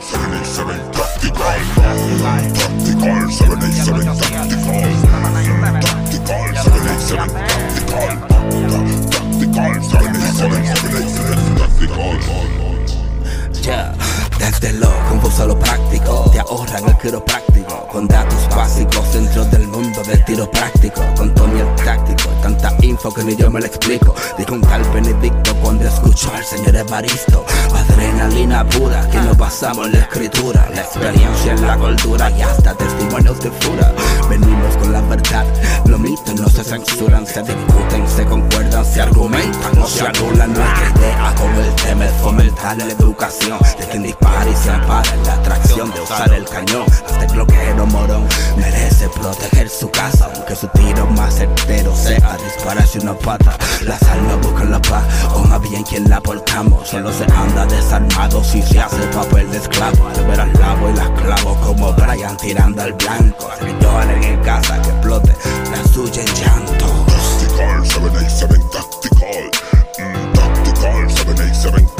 787 tactical. Tactical, 787 tactical. Tactical, 787 tactical. Tactical, 787 tactical. Ya, desde lo confuso a lo práctico, te ahorran el quiropráctico. Con datos básicos dentro del mundo del tiro práctico. Con Tony el táctico, info que ni yo me lo explico. Dijo un tal Benedicto cuando escuchó al señor Evaristo. Adrenalina pura, que nos basamos en la escritura. La experiencia en la cultura y hasta testimonios de fura. Venimos con la verdad, los mitos no se censuran, se discuten, se concuerdan, se argumentan, no se anulan. Nuestra idea con el tema es fomentar la educación de quien dispara y se ampara en la atracción de usar el cañón. Hasta el bloqueo morón merece proteger su casa, aunque su tiro más certero sea dispararse una pata. Las almas buscan la paz, o más bien quien la portamos. Solo se anda desarmado si se hace papel de esclavo. Al ver al lavo y las clavo como Brian tirando al blanco. Yo en casa que explote la suya en llanto. Tactical, 787 tactical. Mm, tactical, 787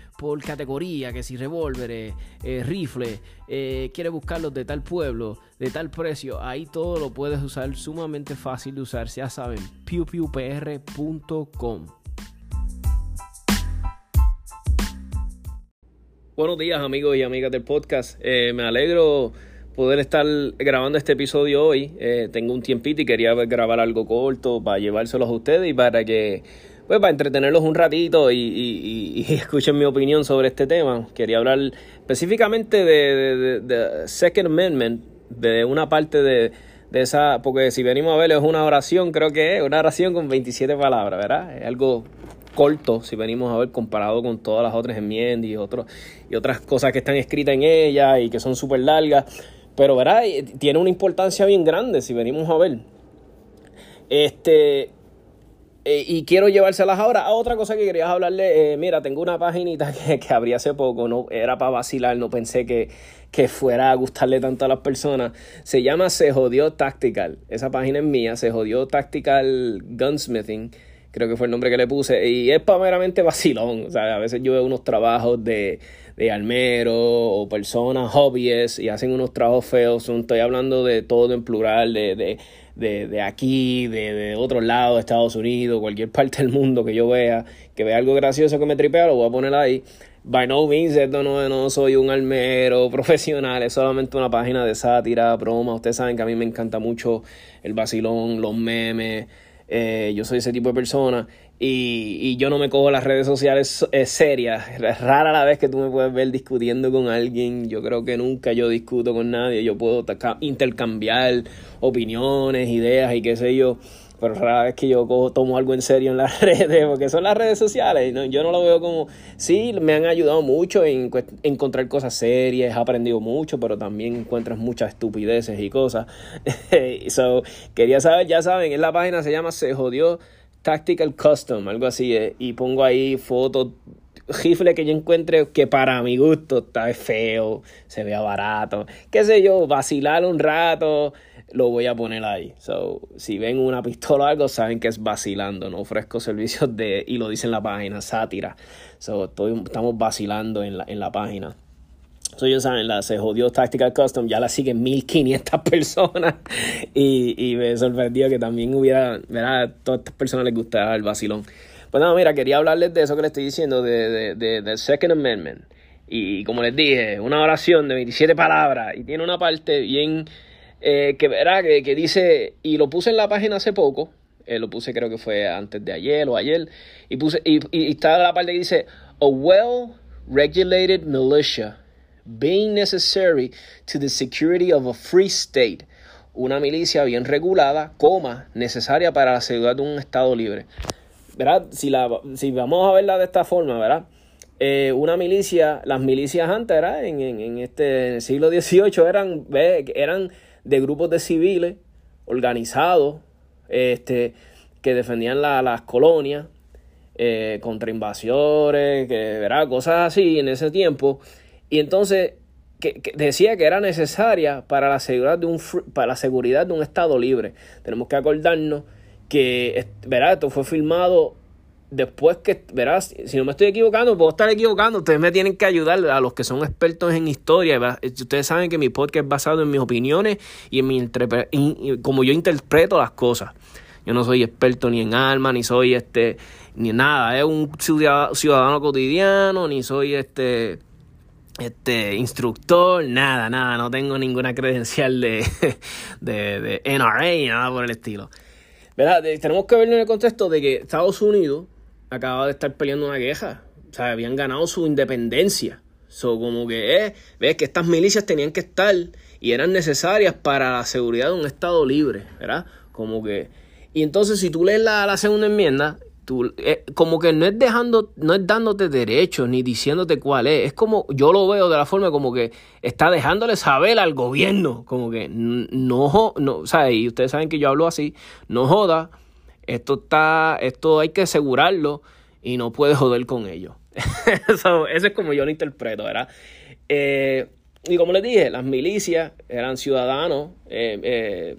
por categoría, que si revólveres, eh, rifles, eh, quieres buscarlos de tal pueblo, de tal precio, ahí todo lo puedes usar sumamente fácil de usar. Ya saben, pewpewpr.com. Buenos días amigos y amigas del podcast. Eh, me alegro poder estar grabando este episodio hoy. Eh, tengo un tiempito y quería grabar algo corto para llevárselos a ustedes y para que, pues para entretenerlos un ratito y, escuchen mi opinión sobre este tema. Quería hablar específicamente de, de- Second Amendment, de una parte de, de esa, porque si venimos a ver es una oración, creo que es una oración con 27 palabras, ¿verdad? Es algo corto si venimos a ver comparado con todas las otras enmiendas y, otros, y otras cosas que están escritas en ella y que son súper largas. Pero, ¿verdad? Tiene una importancia bien grande si venimos a ver. Este. Eh, y quiero llevárselas ahora a otra cosa que quería hablarle. eh, mira, tengo una paginita que, que abrí hace poco, no era para vacilar, no pensé que, que fuera a gustarle tanto a las personas. Se llama Se Jodió Tactical. Esa página es mía, Se Jodió Tactical Gunsmithing. Creo que fue el nombre que le puse. Y es para meramente vacilón. O sea, a veces yo veo unos trabajos de, de almero o personas hobbies y hacen unos trabajos feos. Estoy hablando de todo en plural, de, de, de, de aquí, de, de otro lado, de Estados Unidos, cualquier parte del mundo que yo vea, que vea algo gracioso que me tripea, lo voy a poner ahí. By no means, esto no, no soy un almero profesional, es solamente una página de sátira, broma. Ustedes saben que a mí me encanta mucho el vacilón, los memes. Eh, yo soy ese tipo de persona y, y yo no me cojo las redes sociales eh, serias. Rara la vez que tú me puedes ver discutiendo con alguien. Yo creo que nunca yo discuto con nadie. Yo puedo intercambiar opiniones, ideas y qué sé yo. Pero rara vez que yo cojo, tomo algo en serio en las redes, porque son las redes sociales. ¿no? Yo no lo veo como. Sí, me han ayudado mucho en encontrar cosas serias, he aprendido mucho, pero también encuentras muchas estupideces y cosas. so, quería saber, ya saben, en la página se llama Se Jodió Tactical Custom, algo así, eh, y pongo ahí fotos rifle que yo encuentre que para mi gusto está feo, se vea barato, qué sé yo, vacilar un rato, lo voy a poner ahí. So, si ven una pistola o algo, saben que es vacilando, no ofrezco servicios de, y lo dice en la página, sátira. So, estoy, estamos vacilando en la, en la página. So, ya saben, la se jodió Tactical Custom, ya la siguen 1500 personas y, y me sorprendió que también hubiera, ¿verdad? A todas estas personas les gustaba el vacilón. Pues nada, mira, quería hablarles de eso que les estoy diciendo, de, de, de, del Second Amendment. Y como les dije, una oración de 27 palabras y tiene una parte bien eh, que, ¿verdad? Que, que dice, y lo puse en la página hace poco, eh, lo puse creo que fue antes de ayer o ayer, y, puse, y, y está la parte que dice, a well-regulated militia being necessary to the security of a free state. Una milicia bien regulada, coma, necesaria para la seguridad de un Estado libre. ¿Verdad? Si, la, si vamos a verla de esta forma, ¿verdad? eh, una milicia, las milicias antes ¿verdad? En, en, este siglo XVIII eran, eran de grupos de civiles organizados este, que defendían las colonias eh, contra invasores, que, ¿verdad? cosas así en ese tiempo. Y entonces que, decía que era necesaria para la, seguridad de un, para la seguridad de un Estado libre. Tenemos que acordarnos que ¿verdad? esto fue filmado después que, verás, si no me estoy equivocando, puedo estar equivocando, ustedes me tienen que ayudar a los que son expertos en historia. Ustedes saben que mi podcast es basado en mis opiniones y en mi como yo interpreto las cosas. Yo no soy experto ni en alma, ni soy este, ni nada. Es un ciudadano cotidiano, ni soy este, este instructor, nada, nada. No tengo ninguna credencial de, de, NRA, nada por el estilo. ¿Verdad? Tenemos que verlo en el contexto de que Estados Unidos acaba de estar peleando una queja. O sea, habían ganado su independencia. So, como que, eh, ves que estas milicias tenían que estar y eran necesarias para la seguridad de un Estado libre, ¿verdad? Como que. Y entonces, si tú lees la, la segunda enmienda, tú, eh, como que no es dejando, no es dándote derechos ni diciéndote cuál es. Es como, yo lo veo de la forma como que está dejándole saber al gobierno, como que no, no, sea, y ustedes saben que yo hablo así, no joda esto está, esto hay que asegurarlo y no puedes joder con ello. eso, es como yo lo interpreto, ¿verdad? Eh, y como les dije, las milicias eran ciudadanos eh, eh,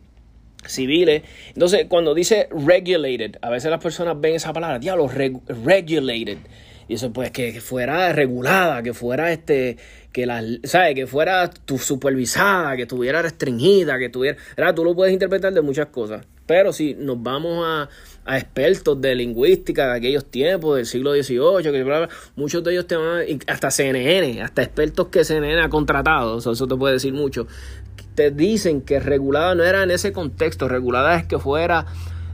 civiles. Entonces, cuando dice regulated, a veces las personas ven esa palabra, diablo, regulated. Y eso, pues, que, fuera regulada, que fuera este, que la, ¿sabes? Que fuera tu supervisada, que estuviera restringida, que tuviera, ¿verdad? Tú lo puedes interpretar de muchas cosas. Pero si nos vamos a, a expertos de lingüística de aquellos tiempos, del siglo XVIII, que muchos de ellos te van a, hasta CNN, hasta expertos que CNN ha contratado, eso te puede decir mucho, te dicen que regulada no era en ese contexto, regulada es que fuera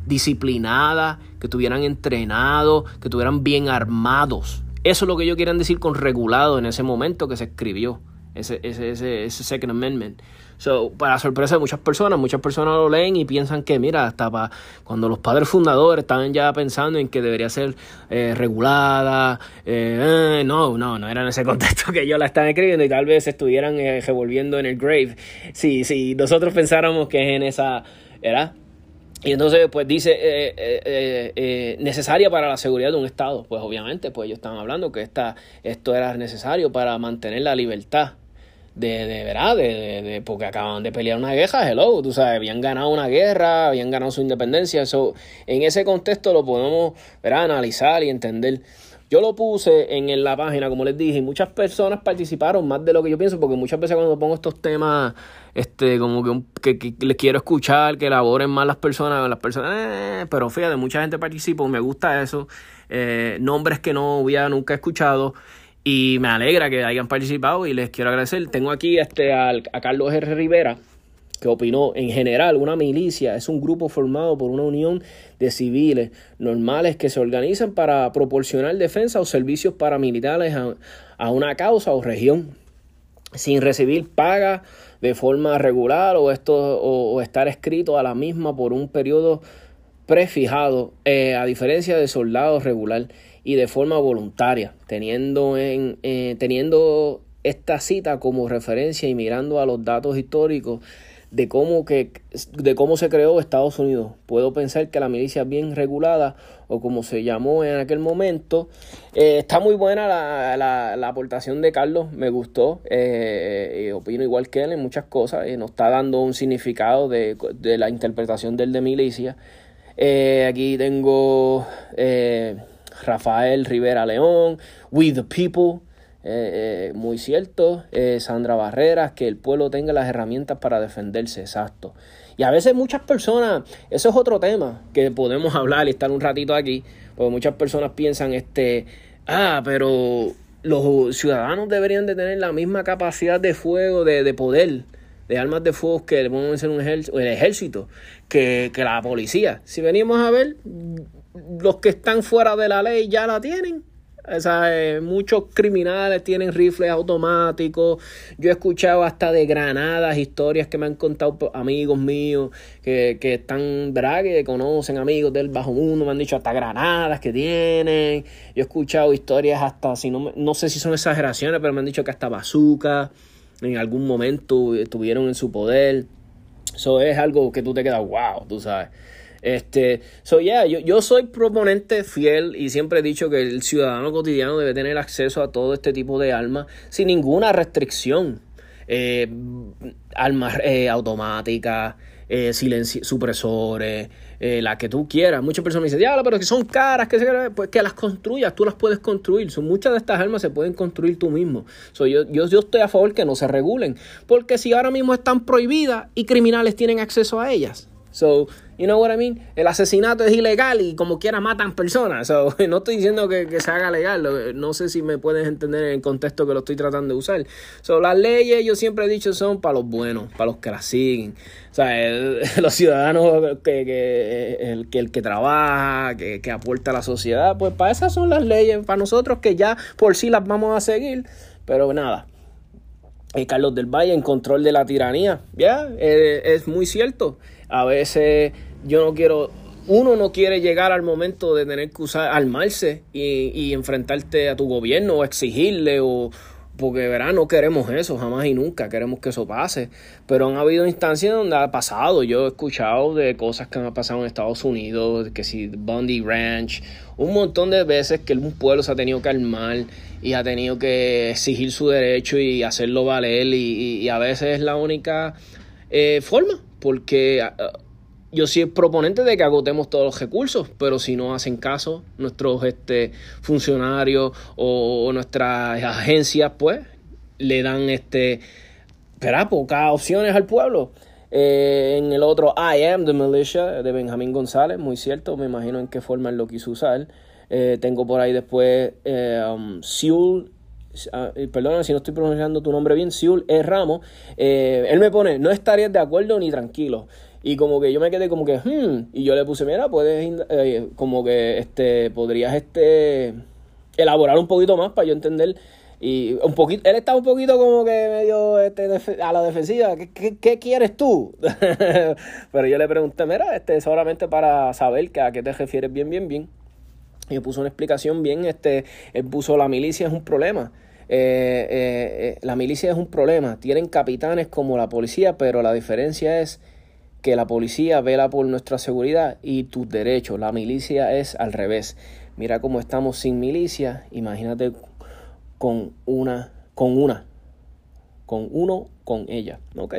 disciplinada, que tuvieran entrenado, que tuvieran bien armados. Eso es lo que ellos quieren decir con regulado en ese momento que se escribió, ese, ese, ese, ese Second Amendment. So, para sorpresa de muchas personas, muchas personas lo leen y piensan que, mira, hasta para cuando los padres fundadores estaban ya pensando en que debería ser eh, regulada, eh, eh, no, no, no era en ese contexto que ellos la están escribiendo y tal vez estuvieran revolviendo en el grave. Si, si nosotros pensáramos que es en esa, ¿verdad? Y entonces, pues dice, necesaria para la seguridad de un Estado. Pues obviamente, pues ellos están hablando que esta, esto era necesario para mantener la libertad de, de verdad, de, de, porque acaban de pelear una guerra, hello, tú sabes, habían ganado una guerra, habían ganado su independencia, eso en ese contexto lo podemos ¿verdad? analizar y entender. Yo lo puse en, la página, como les dije, y muchas personas participaron más de lo que yo pienso, porque muchas veces cuando pongo estos temas, este, como que, que, les quiero escuchar, que elaboren más las personas, las personas, eh, pero fíjate, mucha gente participó, me gusta eso, eh, nombres que no hubiera nunca escuchado, y me alegra que hayan participado y les quiero agradecer. Tengo aquí este, a Carlos R. Rivera, que opinó, en general, una milicia es un grupo formado por una unión de civiles normales que se organizan para proporcionar defensa o servicios paramilitares a, una causa o región, sin recibir paga de forma regular o, esto, o, estar escrito a la misma por un periodo prefijado, eh, a diferencia de soldados regular y de forma voluntaria, teniendo, en, eh, teniendo esta cita como referencia y mirando a los datos históricos de cómo, que, de cómo se creó Estados Unidos. Puedo pensar que la milicia bien regulada, o como se llamó en aquel momento, eh, está muy buena la, la, aportación de Carlos, me gustó, eh, opino igual que él en muchas cosas, nos está dando un significado de, de, la interpretación del de milicia. aquí tengo Rafael Rivera León, We the People, eh, eh, muy cierto, eh, Sandra Barreras, que el pueblo tenga las herramientas para defenderse, exacto. Y a veces muchas personas, eso es otro tema que podemos hablar y estar un ratito aquí, porque muchas personas piensan, este, ah, pero los ciudadanos deberían de tener la misma capacidad de fuego, de, de poder, de armas de fuego que podemos ser un ejército, el ejército, que, que la policía. Si venimos a ver, los que están fuera de la ley ya la tienen. O eh, muchos criminales tienen rifles automáticos. Yo he escuchado hasta de granadas, historias que me han contado amigos míos que, que están, ¿verdad? Que conocen amigos del bajo mundo, me han dicho hasta granadas que tienen. Yo he escuchado historias hasta, si no, no sé si son exageraciones, pero me han dicho que hasta bazooka en algún momento estuvieron en su poder. Eso es algo que tú te quedas, wow, tú sabes. Este, so yeah, yo, yo soy proponente fiel y siempre he dicho que el ciudadano cotidiano debe tener acceso a todo este tipo de armas sin ninguna restricción. Eh, armas eh, automáticas, eh, supresores, eh, la que tú quieras. Muchas personas me dicen, diablo, pero que son caras, que, pues que las construyas, tú las puedes construir. Son, muchas de estas armas se pueden construir tú mismo. So, yo, yo, yo estoy a favor que no se regulen, porque si ahora mismo están prohibidas y criminales tienen acceso a ellas. So, You know what I mean? El asesinato es ilegal y como quiera matan personas. So, no estoy diciendo que, se haga legal. No sé si me puedes entender en el contexto que lo estoy tratando de usar. So, las leyes, yo siempre he dicho, son para los buenos, para los que las siguen. O sea, los ciudadanos que, que, el, que el que trabaja, que, que aporta a la sociedad, pues para esas son las leyes. Para nosotros que ya por sí las vamos a seguir. Pero nada. Eh, Carlos del Valle en control de la tiranía. Ya, eh, es muy cierto. A veces yo no quiero, uno no quiere llegar al momento de tener que usar, armarse y, y enfrentarte a tu gobierno o exigirle o, porque verá, no queremos eso, jamás y nunca queremos que eso pase, pero han habido instancias donde ha pasado, yo he escuchado de cosas que han pasado en Estados Unidos, que si Bundy Ranch, un montón de veces que un pueblo se ha tenido que armar y ha tenido que exigir su derecho y hacerlo valer y, y, a veces es la única eh, forma, porque yo soy proponente de que agotemos todos los recursos, pero si no hacen caso nuestros este, funcionarios o, nuestras agencias, pues le dan este, espera, pocas opciones al pueblo. Eh, en el otro I Am the Militia de Benjamín González, muy cierto, me imagino en qué forma él lo quiso usar. Eh, tengo por ahí después eh, um, Seul ah, perdona si no estoy pronunciando tu nombre bien, Siul E. Ramos, él me pone, no estarías de acuerdo ni tranquilo. Y como que yo me quedé como que, hmm, y yo le puse, mira, puedes, eh, como que, este, podrías, este, elaborar un poquito más para yo entender. Y un poquito, él está un poquito como que medio este, a la defensiva. ¿Qué, qué, quieres tú? Pero yo le pregunté, mira, este, solamente para saber que a qué te refieres bien, bien, bien. Y puso una explicación bien, este, él puso la milicia es un problema. Eh, eh, la milicia es un problema. Tienen capitanes como la policía, pero la diferencia es que la policía vela por nuestra seguridad y tus derechos. La milicia es al revés. Mira cómo estamos sin milicia. Imagínate con una, con una, con uno, con ella. ¿ok?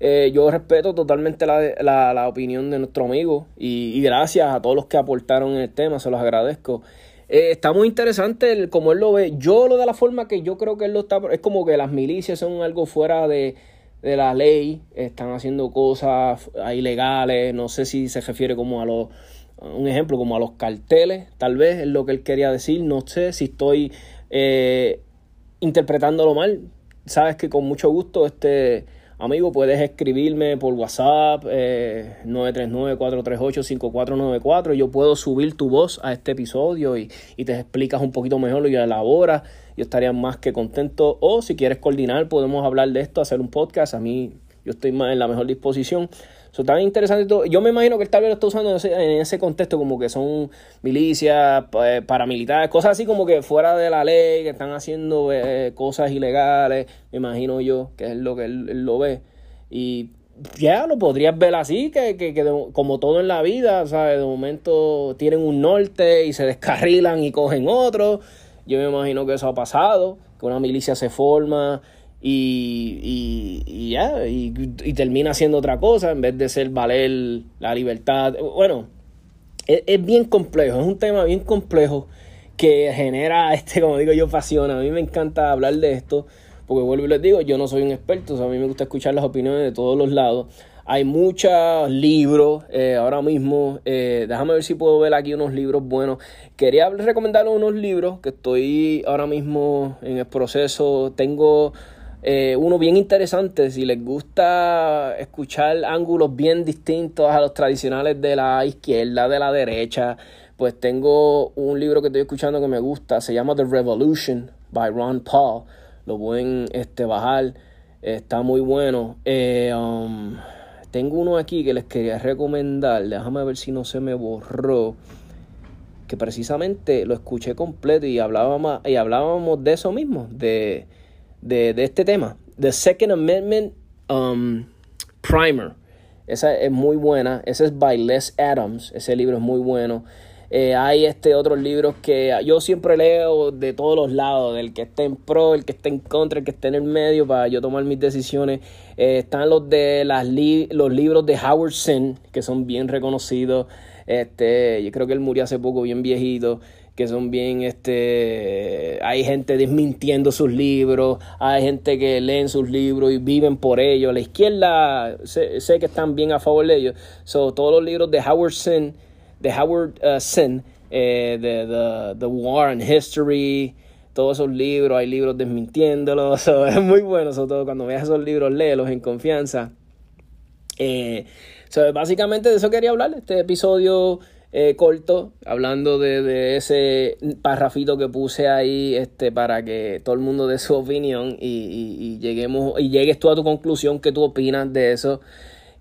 Eh, yo respeto totalmente la, la, opinión de nuestro amigo y, gracias a todos los que aportaron en el tema, se los agradezco. Eh, está muy interesante como él lo ve. Yo lo de la forma que yo creo que él lo está, es como que las milicias son algo fuera de, de la ley, están haciendo cosas ilegales, no sé si se refiere como a los, un ejemplo, como a los carteles, tal vez es lo que él quería decir, no sé si estoy eh, interpretándolo mal, sabes que con mucho gusto este amigo puedes escribirme por WhatsApp eh, 939-438-5494, yo puedo subir tu voz a este episodio y, y te explicas un poquito mejor y elaboras yo estaría más que contento. O si quieres coordinar, podemos hablar de esto, hacer un podcast. A mí, yo estoy más en la mejor disposición. Eso está bien interesante. Todo. Yo me imagino que el tal vez lo está usando en ese, contexto, como que son milicias, eh, paramilitares, cosas así como que fuera de la ley, que están haciendo eh, cosas ilegales. Me imagino yo que es lo que él, lo ve. Y ya lo podrías ver así, que, que, que como todo en la vida, ¿sabes? De momento tienen un norte y se descarrilan y cogen otro. Yo me imagino que eso ha pasado, que una milicia se forma y, y, ya, y, termina haciendo otra cosa en vez de ser valer la libertad. Bueno, es, bien complejo, es un tema bien complejo que genera, este, como digo yo, pasión. A mí me encanta hablar de esto, porque vuelvo y les digo, yo no soy un experto, a mí me gusta escuchar las opiniones de todos los lados. Hay muchos libros eh, ahora mismo. Eh, déjame ver si puedo ver aquí unos libros buenos. Quería recomendar unos libros que estoy ahora mismo en el proceso. Tengo eh, uno bien interesante. Si les gusta escuchar ángulos bien distintos a los tradicionales de la izquierda, de la derecha, pues tengo un libro que estoy escuchando que me gusta, se llama The Revolution by Ron Paul. Lo pueden este, bajar, está muy bueno. Eh, um, tengo uno aquí que les quería recomendar, déjame ver si no se me borró. Que precisamente lo escuché completo y hablábamos, y hablábamos de eso mismo, de, de, este tema. The Second Amendment um, Primer. Esa es muy buena. Ese es by Les Adams. Ese libro es muy bueno. Eh, hay este otros libros que yo siempre leo de todos los lados, del que esté en pro, el que esté en contra, el que esté en el medio, para yo tomar mis decisiones. Eh, están los de las los libros de Howard Zinn, que son bien reconocidos. Este, yo creo que él murió hace poco, bien viejito que son bien, este, hay gente desmintiendo sus libros, hay gente que leen sus libros y viven por ellos. La izquierda sé, sé que están bien a favor de ellos. So, todos los libros de Howard Zinn de Howard uh, eh, de the, the, War and History, todos esos libros, hay libros desmintiéndolos, es muy bueno, sobre todo cuando veas esos libros, léelos en confianza. Eh, básicamente de eso quería hablar, este episodio eh, corto, hablando de, ese parrafito que puse ahí este, para que todo el mundo dé su opinión y, lleguemos y llegues tú a tu conclusión, qué tú opinas de eso.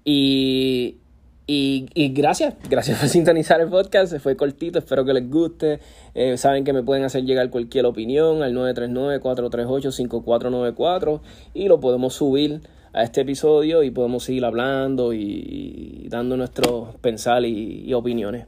Y, y, gracias, gracias por sintonizar el podcast. Fue cortito, espero que les guste. Eh, saben que me pueden hacer llegar cualquier opinión al 939-438-5494 y lo podemos subir a este episodio y podemos seguir hablando y, dando nuestros pensar y opiniones.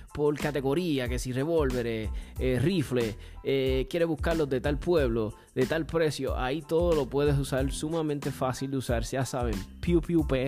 por categoría, que si revólveres, eh, rifles, eh, quieres buscarlos de tal pueblo, de tal precio, ahí todo lo puedes usar sumamente fácil de usar, ya saben, pewpewpr.com.